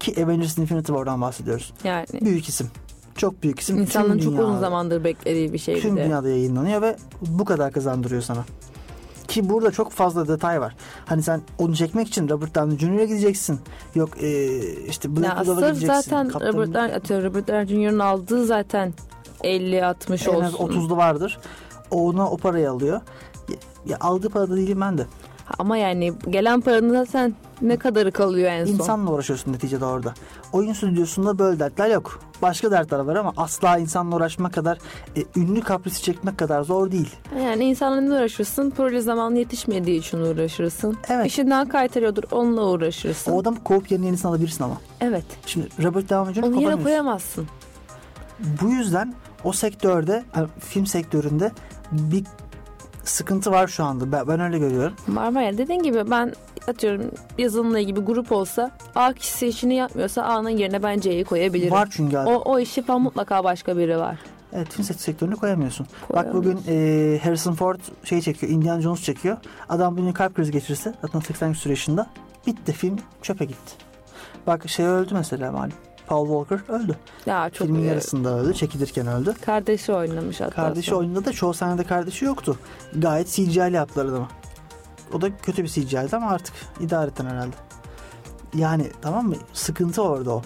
C: Ki Avengers Infinity War'dan bahsediyoruz.
D: Yani
C: Büyük isim. Çok büyük isim.
D: İnsanların çok uzun zamandır beklediği bir şey bir
C: Tüm
D: de.
C: dünyada yayınlanıyor ve bu kadar kazandırıyor sana. Ki burada çok fazla detay var. Hani sen onu çekmek için Robert Downey Jr.'a gideceksin. Yok ee, işte Black Widow'a gideceksin.
D: zaten
C: Kaptan-
D: Robert, Downey- atıyorum, Robert Downey Jr.'ın aldığı zaten 50-60
C: en
D: olsun.
C: az 30'lu vardır. O ona o parayı alıyor. Ya, ya aldığı parada değilim ben de.
D: Ama yani gelen paranın zaten ne kadarı kalıyor en son?
C: İnsanla uğraşıyorsun neticede orada. Oyun stüdyosunda böyle dertler yok. Başka dertler var ama asla insanla uğraşmak kadar e, ünlü kaprisi çekmek kadar zor değil.
D: Yani insanla uğraşırsın. Proje zamanı yetişmediği için uğraşırsın.
C: Evet.
D: İşinden kaytarıyordur onunla uğraşırsın.
C: O adam kovup yerine yenisini alabilirsin ama.
D: Evet.
C: Şimdi Robert Downey Jr.
D: Onu yere koyamazsın.
C: Bu yüzden o sektörde film sektöründe bir sıkıntı var şu anda. Ben, ben öyle görüyorum.
D: Var var ya dediğin gibi ben atıyorum yazılımla ilgili bir grup olsa A kişisi işini yapmıyorsa A'nın yerine ben C'yi koyabilirim.
C: Var çünkü.
D: O, o işi yapan mutlaka başka biri var.
C: Evet film sektörünü koyamıyorsun. Bak bugün e, Harrison Ford şey çekiyor. Indiana Jones çekiyor. Adam bugün kalp krizi geçirirse zaten 80 küsur yaşında. Bitti film çöpe gitti. Bak şey öldü mesela malum. Paul Walker öldü.
D: Ya çok
C: Filmin
D: e,
C: yarısında öldü. Çekilirken öldü.
D: kardeşi oynamış hatta.
C: Kardeşi oyunda da çoğu sahnede kardeşi yoktu. Gayet CGI'li yaptılar adamı. O da kötü bir CGI'di ama artık idareten herhalde. Yani tamam mı? Sıkıntı orada o.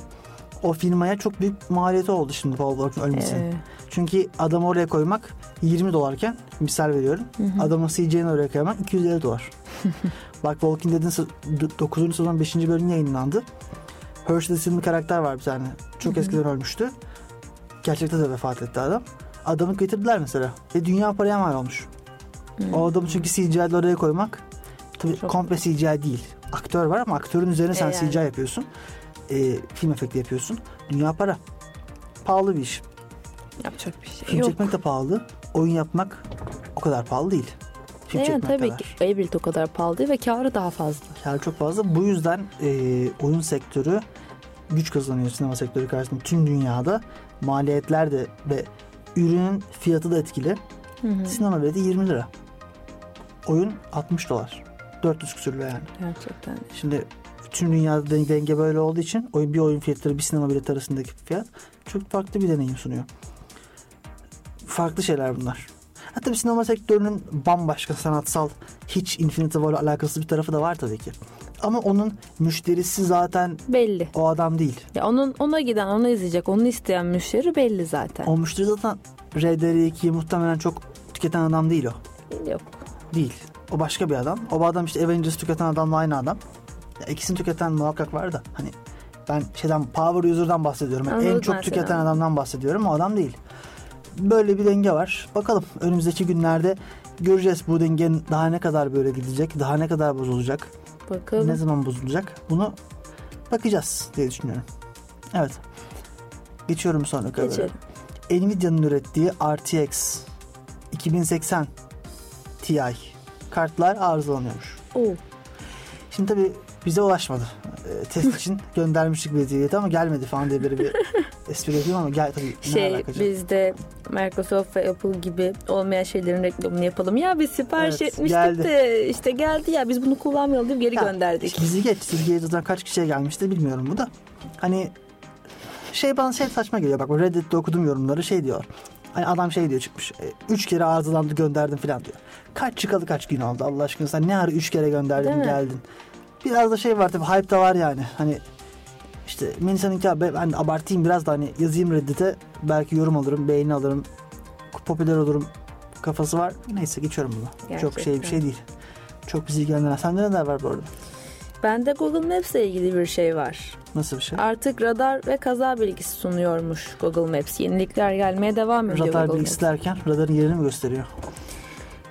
C: O firmaya çok büyük maliyeti oldu şimdi Paul Walker'ın ölmesi.
D: Ee,
C: Çünkü adamı oraya koymak 20 dolarken misal veriyorum.
D: hı hı.
C: Adamın CGI'ni oraya koymak 250 dolar. Bak Walking Dead'in 9. sezon 5. bölümü yayınlandı. Hershey isimli karakter var bir tane. Çok eskiden ölmüştü. Gerçekte de vefat etti adam. Adamı getirdiler mesela. Ve dünya paraya mal olmuş.
D: Hı.
C: O adamı çünkü CGI'de oraya koymak tabii
D: Çok-
C: komple CGI değil. Aktör var ama aktörün üzerine sen
D: E yani.
C: CGI yapıyorsun. E, film efekti yapıyorsun. Dünya para. Pahalı bir iş.
D: Yapacak bir şey
C: Film
D: yok.
C: çekmek de pahalı. Oyun yapmak o kadar pahalı değil. Film
D: Yani
C: çekmek
D: tabii
C: kadar.
D: ki Airbuild o kadar pahalı değil ve karı daha fazla.
C: Kâr çok fazla. Bu yüzden e, oyun sektörü güç kazanıyor sinema sektörü karşısında tüm dünyada. Maliyetler de ve ürünün fiyatı da etkili.
D: Hı hı.
C: Sinema bileti 20 lira. Oyun 60 dolar. 400 küsür lira yani.
D: Gerçekten.
C: Şimdi tüm dünyada den- denge böyle olduğu için oyun bir oyun fiyatları bir sinema bileti arasındaki fiyat çok farklı bir deneyim sunuyor. Farklı şeyler bunlar. Hatta bir sinema sektörünün bambaşka sanatsal hiç Infinity War'la alakası bir tarafı da var tabii ki. Ama onun müşterisi zaten
D: Belli.
C: o adam değil.
D: Ya onun ona giden, onu izleyecek, onu isteyen müşteri belli zaten.
C: O müşteri zaten RDR2'yi muhtemelen çok tüketen adam değil o.
D: Yok.
C: Değil. O başka bir adam. O adam işte Avengers tüketen adamla aynı adam. Ya ikisini tüketen muhakkak var da. Hani ben şeyden power user'dan bahsediyorum. Yani en çok tüketen adamdan bahsediyorum. O adam değil. Böyle bir denge var. Bakalım önümüzdeki günlerde göreceğiz bu dengenin daha ne kadar böyle gidecek, daha ne kadar bozulacak,
D: Bakalım.
C: ne zaman bozulacak. Bunu bakacağız diye düşünüyorum. Evet. Geçiyorum sonra habere. Nvidia'nın ürettiği RTX 2080 Ti kartlar arızalanıyormuş.
D: Oo.
C: Şimdi tabii bize ulaşmadı. Ee, test için göndermiştik bir hediyeti ama gelmedi falan diye böyle bir espri yapıyorum ama gel tabii
D: Şey
C: canım?
D: bizde Microsoft ve Apple gibi olmayan şeylerin reklamını yapalım. Ya biz sipariş
C: Evet,
D: etmiştik
C: geldi.
D: de işte geldi ya biz bunu kullanmayalım deyip geri
C: Ya,
D: gönderdik.
C: Bizi geç. Türkiye'ye zaten kaç kişiye gelmişti bilmiyorum bu da. Hani şey bana şey saçma geliyor. Bak Reddit'te okudum yorumları şey diyor. Hani adam şey diyor çıkmış. e, Üç kere arızalandı gönderdim falan diyor. Kaç çıkalı kaç gün oldu Allah aşkına sen ne ara üç kere gönderdin
D: Değil mi?
C: Biraz da şey var tabii hype da var yani. Hani işte Melisa'nınki abi ben abartayım biraz da hani yazayım Reddit'e belki yorum alırım, beğeni alırım, popüler olurum kafası var. Neyse geçiyorum bunu. Çok şey bir
D: Gerçekten.
C: şey değil. Çok bizi ilgilendiren. Sende neler var bu arada?
D: Bende Google Maps ile ilgili bir şey var.
C: Nasıl bir şey?
D: Artık radar ve kaza bilgisi sunuyormuş Google Maps. Yenilikler gelmeye devam ediyor
C: Radar
D: Google
C: bilgisi
D: Maps.
C: derken radarın yerini mi gösteriyor?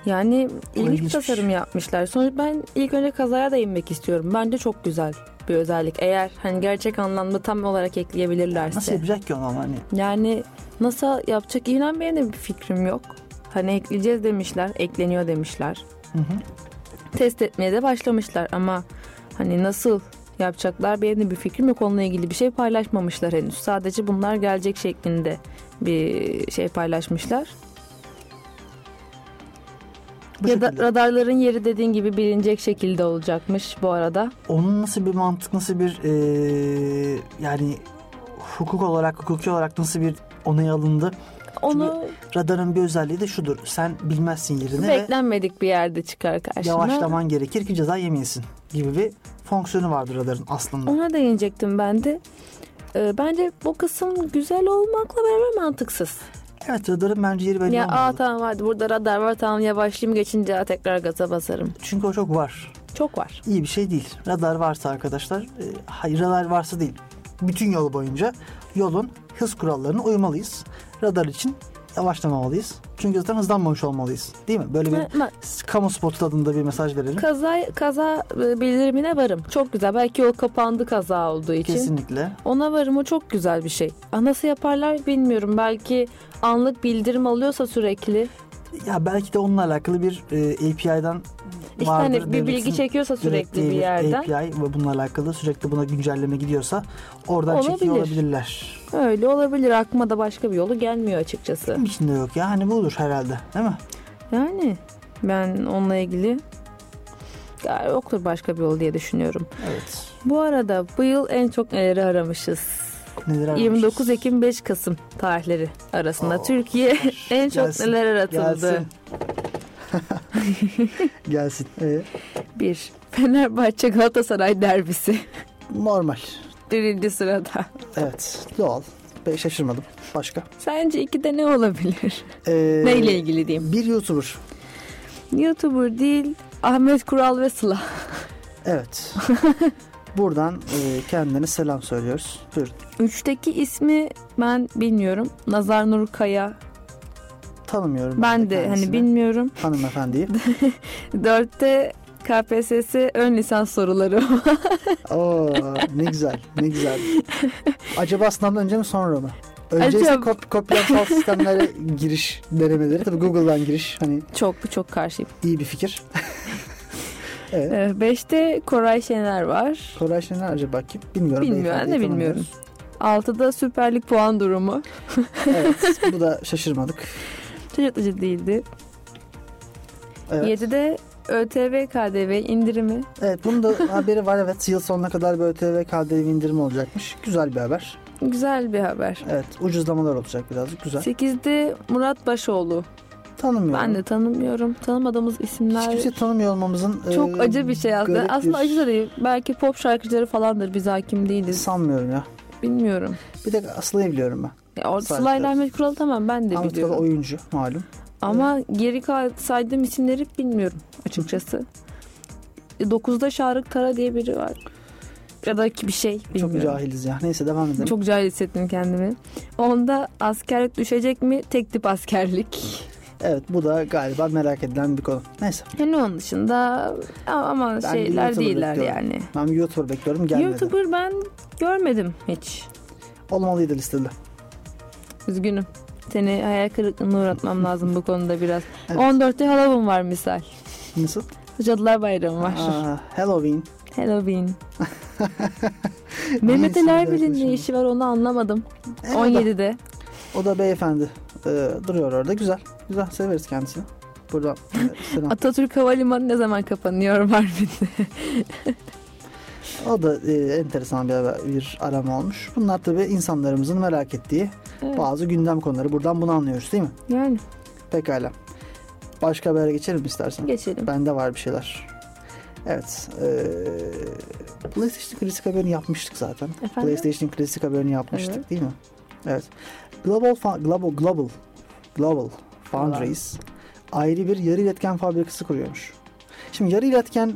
D: Yani ilginç bir tasarım yapmışlar. Sonuç ben ilk önce kazaya değinmek istiyorum. Bence çok güzel bir özellik. Eğer hani gerçek anlamda tam olarak ekleyebilirlerse.
C: Nasıl yapacak ki onu ama hani?
D: Yani nasıl yapacak inan benim de bir fikrim yok. Hani ekleyeceğiz demişler, ekleniyor demişler.
C: Hı hı.
D: Test etmeye de başlamışlar ama hani nasıl yapacaklar benim de bir fikrim yok. Onunla ilgili bir şey paylaşmamışlar henüz. Sadece bunlar gelecek şeklinde bir şey paylaşmışlar.
C: Bu
D: ya da
C: şekilde.
D: radarların yeri dediğin gibi bilinecek şekilde olacakmış bu arada.
C: Onun nasıl bir mantık, nasıl bir eee, yani hukuk olarak, hukuki olarak nasıl bir onay alındı?
D: Onu
C: Radarın bir özelliği de şudur. Sen bilmezsin yerini ve
D: beklenmedik bir yerde çıkar karşına.
C: yavaşlaman gerekir ki ceza yemeyesin gibi bir fonksiyonu vardır radarın aslında.
D: Ona değinecektim ben de. Ee, bence bu kısım güzel olmakla beraber mantıksız.
C: Evet radarın bence yeri belli
D: ya aa tamam hadi burada radar var tamam yavaşlayayım geçince tekrar gaza basarım.
C: Çünkü o çok var.
D: Çok var.
C: İyi bir şey değil. Radar varsa arkadaşlar, e, hayır radar varsa değil. Bütün yol boyunca yolun hız kurallarına uymalıyız. Radar için yavaşlamamalıyız. Çünkü zaten hızlanmamış olmalıyız. Değil mi? Böyle bir kamu spotu tadında bir mesaj verelim.
D: kaza kaza e, bildirimine varım. Çok güzel. Belki yol kapandı kaza olduğu için.
C: Kesinlikle.
D: Ona varım o çok güzel bir şey. Aa, Nasıl yaparlar bilmiyorum. Belki anlık bildirim alıyorsa sürekli
C: Ya belki de onunla alakalı bir e, API'den
D: İşte hani bir bilgi çekiyorsa sürekli bir yerden.
C: API ve bununla alakalı sürekli buna güncelleme gidiyorsa oradan
D: Olabilir.
C: çekiyor olabilirler.
D: Öyle olabilir. Aklıma da başka bir yolu gelmiyor açıkçası.
C: Benim içinde yok ya hani budur herhalde değil mi?
D: Yani ben onunla ilgili yoktur başka bir yol diye düşünüyorum.
C: Evet.
D: Bu arada bu yıl en çok neleri aramışız?
C: Neler aramışız?
D: 29 Ekim 5 Kasım tarihleri arasında
C: Oo,
D: Türkiye en çok
C: Gelsin,
D: neler aratıldı?
C: Gelsin. Gelsin. Ee,
D: 1. Fenerbahçe Galatasaray derbisi.
C: normal.
D: Birinci sırada.
C: Evet. Doğal. Ben şaşırmadım. Başka?
D: Sence ikide ne olabilir?
C: Ee,
D: Neyle ilgili diyeyim?
C: Bir YouTuber.
D: YouTuber değil Ahmet Kural ve Sıla.
C: Evet. Buradan e, kendine selam söylüyoruz. Buyurun.
D: Üçteki ismi ben bilmiyorum. Nazar Nur Kaya.
C: Tanımıyorum.
D: Ben de hani
C: kendisini.
D: bilmiyorum.
C: Hanımefendiyi.
D: Dörtte KPSS ön lisans soruları.
C: Oo ne güzel. Ne güzel. Acaba sınavdan önce mi sonra mı? Önce ise kop kopyasal sistemlere giriş denemeleri. Tabii Google'dan giriş. Hani
D: çok çok karşıyım.
C: iyi bir fikir. evet.
D: Ee, Beşte Koray Şener var.
C: Koray Şener acaba kim? Bilmiyorum.
D: Bilmiyorum, ben de bilmiyorum. Altıda Süper Lig puan durumu.
C: evet. Bu da şaşırmadık.
D: Şaşırtıcı değildi.
C: Evet.
D: Yedide ÖTV KDV indirimi.
C: Evet bunun da haberi var evet. Yıl sonuna kadar bir ÖTV KDV indirimi olacakmış. Güzel bir haber.
D: Güzel bir haber.
C: Evet ucuzlamalar olacak birazcık güzel.
D: Sekizde Murat Başoğlu.
C: Tanımıyorum.
D: Ben de tanımıyorum. Tanımadığımız
C: Hiç
D: isimler.
C: kimse tanımıyor olmamızın
D: Çok
C: e,
D: acı bir şey aslında. Aslında
C: bir-
D: acı da değil. Belki pop şarkıcıları falandır. Biz hakim değiliz.
C: Sanmıyorum ya.
D: Bilmiyorum.
C: Bir de Aslı'yı biliyorum ben.
D: Ya, or-
C: Sadece-
D: Sıla ile Ahmet Kural tamam ben de
C: Ahmet
D: biliyorum.
C: Kala oyuncu malum.
D: Ama geri kal- saydığım isimleri bilmiyorum açıkçası. E, Dokuzda Şarık Tara diye biri var. Ya da ki bir şey
C: Çok
D: bilmiyorum.
C: cahiliz ya. Neyse devam edelim.
D: Çok cahil hissettim kendimi. Onda askerlik düşecek mi? Tek tip askerlik.
C: Evet bu da galiba merak edilen bir konu. Neyse
D: Yani onun dışında ama
C: Ben
D: şeyler
C: YouTuber
D: değiller
C: bekliyorum.
D: yani.
C: ben bir YouTuber bekliyorum gelmedi.
D: YouTuber ben görmedim hiç.
C: Olmalıydı listede.
D: Üzgünüm. Seni hayal kırıklığına uğratmam lazım bu konuda biraz.
C: Evet.
D: 14'te Halloween var misal.
C: Nasıl?
D: Cadılar Bayramı var.
C: Aa, Halloween.
D: Halloween. Mehmet Ali Erbil'in ne işi var onu anlamadım.
C: E, da-
D: 17'de.
C: O da beyefendi e, duruyor orada. Güzel. Güzel severiz kendisini. Burada selam.
D: Atatürk Havalimanı ne zaman kapanıyor Mardin'de?
C: O da e, enteresan bir, bir arama olmuş. Bunlar tabii insanlarımızın merak ettiği
D: Evet.
C: bazı gündem konuları. Buradan bunu anlıyoruz değil mi?
D: Yani
C: Pekala. Başka habere geçelim istersen?
D: geçelim.
C: Bende var bir şeyler. Evet. E, PlayStation klasik haberini yapmıştık zaten.
D: Efendim?
C: PlayStation klasik haberini yapmıştık
D: Evet.
C: değil mi? Evet. Global Global Global Global Foundries ayrı bir yarı iletken fabrikası kuruyormuş. Şimdi yarı iletken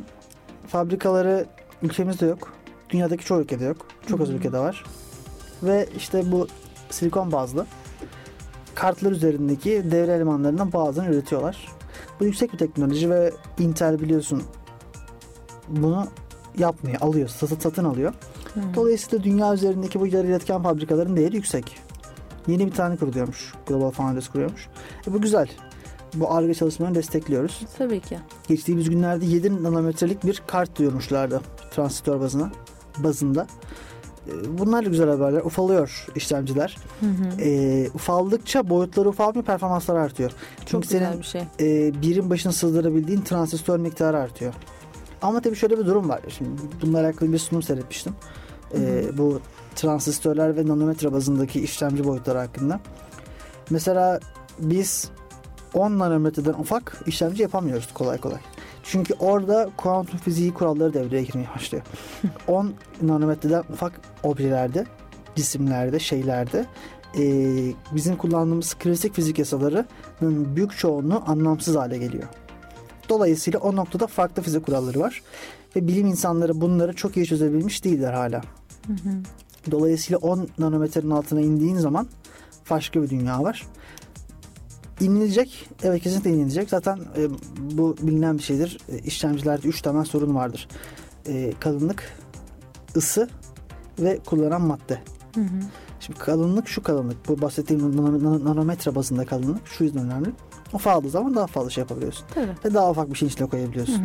C: fabrikaları ülkemizde yok. Dünyadaki çoğu ülkede yok. Çok az ülkede var. Ve işte bu silikon bazlı kartlar üzerindeki devre elemanlarından bazılarını üretiyorlar. Bu yüksek bir teknoloji ve Intel biliyorsun bunu yapmıyor, alıyor, satın, satın alıyor.
D: Hı.
C: Dolayısıyla dünya üzerindeki bu yarı iletken fabrikaların değeri yüksek. Yeni bir tane kuruluyormuş. Global Foundries kuruyormuş. E bu güzel. Bu ARGE çalışmalarını destekliyoruz.
D: Tabii ki.
C: Geçtiğimiz günlerde 7 nanometrelik bir kart duyurmuşlardı transistör bazına, bazında. E, Bunlar da güzel haberler. Ufalıyor işlemciler.
D: Hı hı.
C: E, ufaldıkça boyutları ufalmıyor, performansları artıyor.
D: Çok
C: Çünkü
D: güzel
C: senin
D: bir şey.
C: e, birim başına sığdırabildiğin transistör miktarı artıyor. Ama tabii şöyle bir durum var. Şimdi bununla alakalı bir sunum seyretmiştim. E, bu transistörler ve nanometre bazındaki işlemci boyutları hakkında. Mesela biz 10 nanometreden ufak işlemci yapamıyoruz kolay kolay. Çünkü orada kuantum fiziği kuralları devreye girmeye başlıyor. 10 nanometreden ufak objelerde, cisimlerde, şeylerde e, bizim kullandığımız klasik fizik yasalarının büyük çoğunluğu anlamsız hale geliyor. Dolayısıyla o noktada farklı fizik kuralları var. Ve bilim insanları bunları çok iyi çözebilmiş değiller hala. Dolayısıyla 10 nanometrenin altına indiğin zaman başka bir dünya var. İnilecek. Evet kesinlikle inilecek. Zaten e, bu bilinen bir şeydir. E, işlemcilerde 3 temel sorun vardır. E, kalınlık, ısı ve kullanılan madde.
D: Hı hı.
C: Şimdi kalınlık şu kalınlık. Bu bahsettiğim nano- nano- nanometre bazında kalınlık. Şu yüzden önemli. Ufak aldığı zaman daha fazla şey yapabiliyorsun.
D: Tabii.
C: Ve daha ufak bir şeyin içine koyabiliyorsun.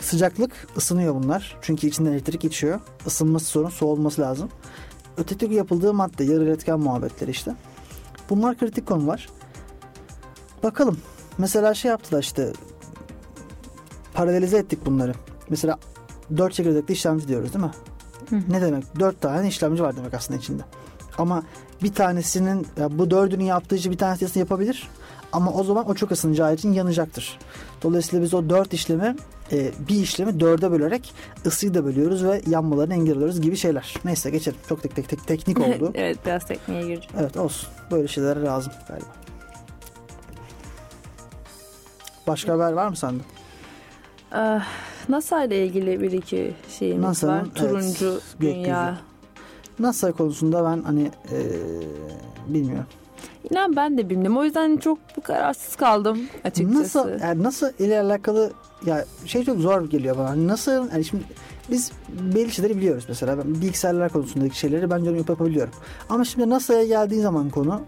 C: Sıcaklık ısınıyor bunlar. Çünkü içinden elektrik geçiyor. Isınması sorun soğulması lazım. Öteki yapıldığı madde yarı iletken muhabbetleri işte. Bunlar kritik konular. Bakalım. Mesela şey yaptılar işte paralelize ettik bunları. Mesela dört çekirdekli işlemci diyoruz değil mi? Ne demek? Dört tane işlemci var demek aslında içinde. Ama bir tanesinin bu dördünün yaptığı için bir tanesini yapabilir. Ama o zaman o çok ısınacağı için yanacaktır. Dolayısıyla biz o dört işlemi e, bir işlemi dörde bölerek ısıyı da bölüyoruz ve yanmalarını engelliyoruz gibi şeyler. Neyse geçelim. Çok tek tek tek teknik oldu.
D: evet biraz tekniğe gireceğim.
C: evet olsun. Böyle şeylere lazım galiba. Başka haber var mı sende?
D: Ah, NASA ile ilgili bir iki şeyimiz
C: NASA'nın,
D: var.
C: evet,
D: Turuncu
C: gökyüzü.
D: dünya.
C: NASA konusunda ben hani e, bilmiyorum.
D: İnan ben de bilmiyorum. O yüzden çok kararsız kaldım açıkçası.
C: Nasıl yani nasıl ile alakalı ya şey çok zor geliyor bana. Hani Nasıl yani şimdi biz belli şeyleri biliyoruz mesela. Ben bilgisayarlar konusundaki şeyleri ben yorum yapabiliyorum. Ama şimdi NASA'ya geldiği zaman konu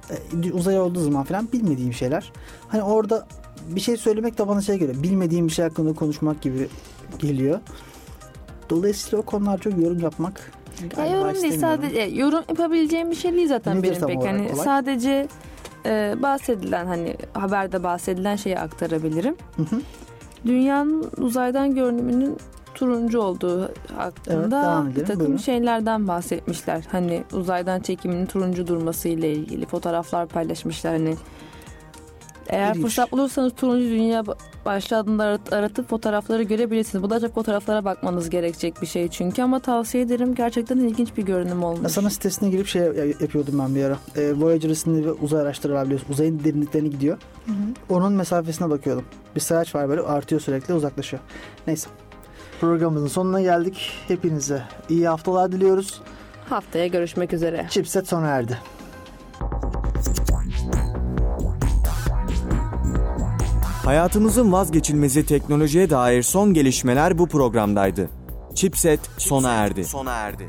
C: e, uzay olduğu zaman falan bilmediğim şeyler. Hani orada bir şey söylemek de bana şey geliyor. Bilmediğim bir şey hakkında konuşmak gibi geliyor. Dolayısıyla o konular çok yorum yapmak
D: Ya yorum değil sadece yorum yapabileceğim bir şey değil zaten
C: Nedir
D: benim pek.
C: olarak
D: Hani
C: olay?
D: sadece e, bahsedilen hani haberde bahsedilen şeyi aktarabilirim.
C: Hı hı.
D: Dünyanın uzaydan görünümünün turuncu olduğu hakkında
C: Evet,
D: bir takım
C: buyurun.
D: şeylerden bahsetmişler. Hani uzaydan çekiminin turuncu durması ile ilgili fotoğraflar paylaşmışlar. Hani eğer
C: İlginç.
D: fırsat bulursanız turuncu dünya başlığı adında aratıp fotoğrafları görebilirsiniz. Bu da çok fotoğraflara bakmanız gerekecek bir şey çünkü ama tavsiye ederim. Gerçekten ilginç bir görünüm olmuş.
C: NASA'nın sitesine girip şey yap- yapıyordum ben bir ara. E, Voyager isimli bir uzay araçları var biliyorsun. Uzayın derinliklerine gidiyor. Onun mesafesine bakıyordum. Bir sayaç var böyle artıyor sürekli uzaklaşıyor. Neyse. Programımızın sonuna geldik. Hepinize iyi haftalar diliyoruz.
D: Haftaya görüşmek üzere.
C: Chipset sona erdi.
A: Hayatımızın vazgeçilmezi teknolojiye dair son gelişmeler bu programdaydı. Chipset sona erdi. Sona erdi.